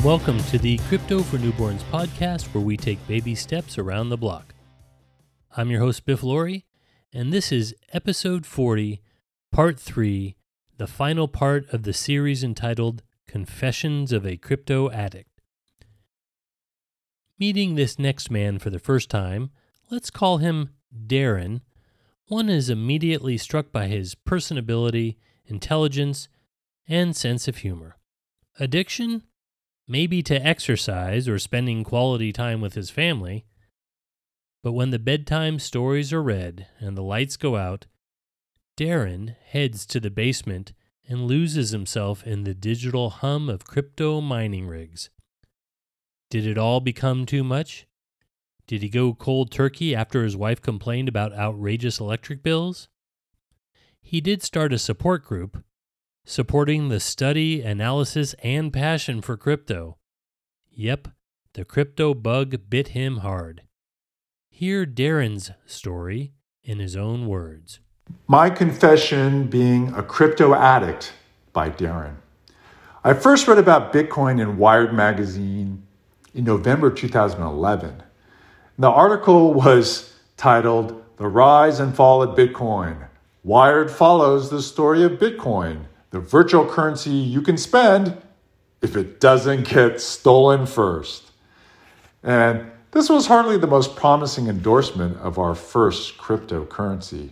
and welcome to the Crypto for Newborns podcast, where we take baby steps around the block. I'm your host, Biff Laurie, and this is episode 40, part 3, the final part of the series entitled Confessions of a Crypto Addict. Meeting this next man for the first time, let's call him Darren, one is immediately struck by his personability, intelligence, and sense of humor. Addiction? Maybe to exercise or spending quality time with his family. But when the bedtime stories are read and the lights go out, Darren heads to the basement and loses himself in the digital hum of crypto mining rigs. Did it all become too much? Did he go cold turkey after his wife complained about outrageous electric bills? He did start a support group, supporting the study, analysis, and passion for crypto. Yep, the crypto bug bit him hard. Hear Darren's story in his own words. My Confession Being a Crypto Addict by Darren. I first read about Bitcoin in Wired magazine in November 2011. The article was titled The Rise and Fall of Bitcoin. Wired follows the story of Bitcoin, the virtual currency you can spend if it doesn't get stolen first. And this was hardly the most promising endorsement of our first cryptocurrency.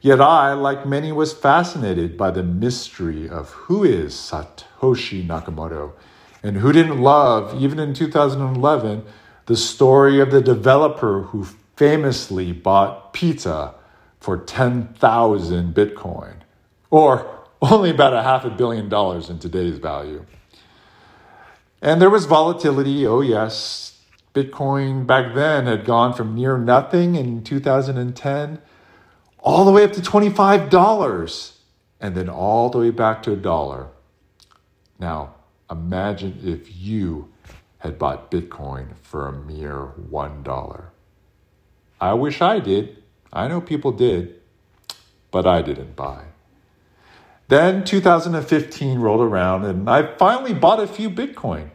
Yet I, like many, was fascinated by the mystery of who is Satoshi Nakamoto and who didn't love, even in 2011, the story of the developer who famously bought pizza for 10,000 Bitcoin, or only about a half a billion dollars in today's value. And there was volatility, oh yes. Bitcoin back then had gone from near nothing in 2010 all the way up to $25 and then all the way back to a dollar. Now, imagine if you had bought Bitcoin for a mere $1. I wish I did. I know people did, but I didn't buy. Then 2015 rolled around and I finally bought a few Bitcoin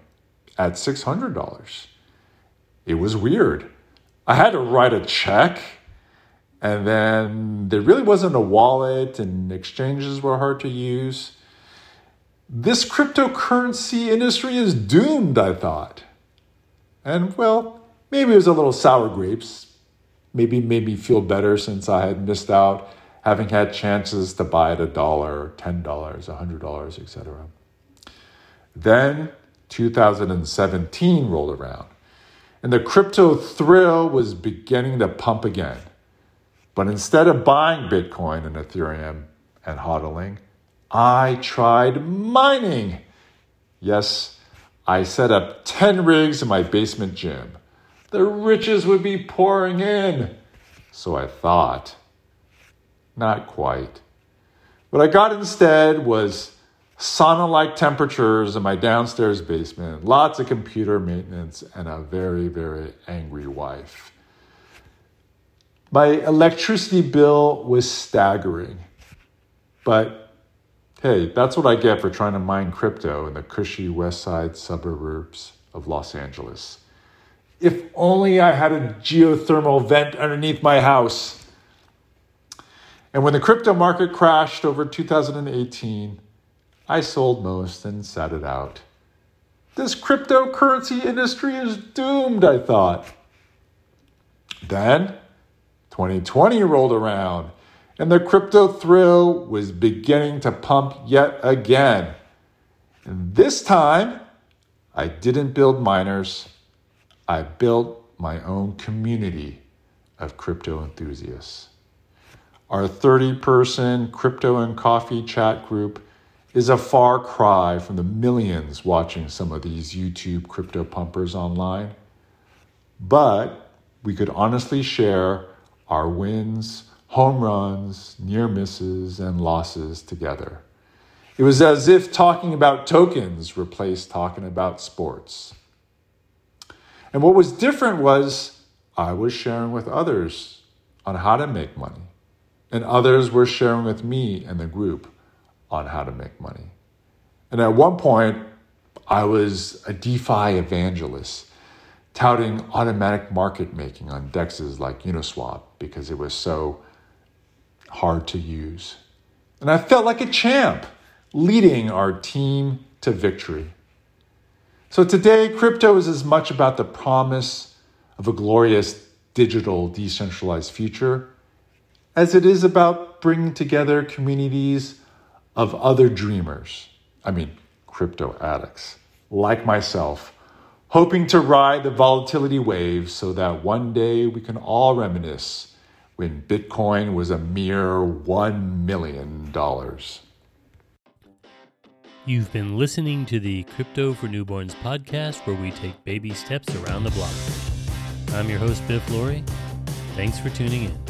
at $600. It was weird. I had to write a check, and then there really wasn't a wallet, and exchanges were hard to use. This cryptocurrency industry is doomed, I thought. And well, maybe it was a little sour grapes. Maybe made me feel better since I had missed out having had chances to buy at a dollar, $10, a $100, etc. Then 2017 rolled around, and the crypto thrill was beginning to pump again. But instead of buying Bitcoin and Ethereum and hodling, I tried mining. Yes, I set up 10 rigs in my basement gym. The riches would be pouring in. So I thought. Not quite. What I got instead was sauna like temperatures in my downstairs basement, lots of computer maintenance, and a very, very angry wife. My electricity bill was staggering, but Hey, that's what I get for trying to mine crypto in the cushy west side suburbs of Los Angeles. If only I had a geothermal vent underneath my house. And when the crypto market crashed over 2018, I sold most and sat it out. This cryptocurrency industry is doomed, I thought. Then 2020 rolled around and the crypto thrill was beginning to pump yet again. And this time, I didn't build miners, I built my own community of crypto enthusiasts. Our 30 person crypto and coffee chat group is a far cry from the millions watching some of these YouTube crypto pumpers online. But we could honestly share our wins, home runs, near misses, and losses together. It was as if talking about tokens replaced talking about sports. And what was different was I was sharing with others on how to make money, and others were sharing with me and the group on how to make money. And at one point, I was a DeFi evangelist, touting automatic market making on dexes like Uniswap because it was so hard to use. And I felt like a champ leading our team to victory. So today, crypto is as much about the promise of a glorious digital decentralized future as it is about bringing together communities of other dreamers. I mean, crypto addicts like myself, hoping to ride the volatility wave so that one day we can all reminisce when Bitcoin was a mere $1 million. You've been listening to the Crypto for Newborns podcast, where we take baby steps around the block. I'm your host, Biff Laurie. Thanks for tuning in.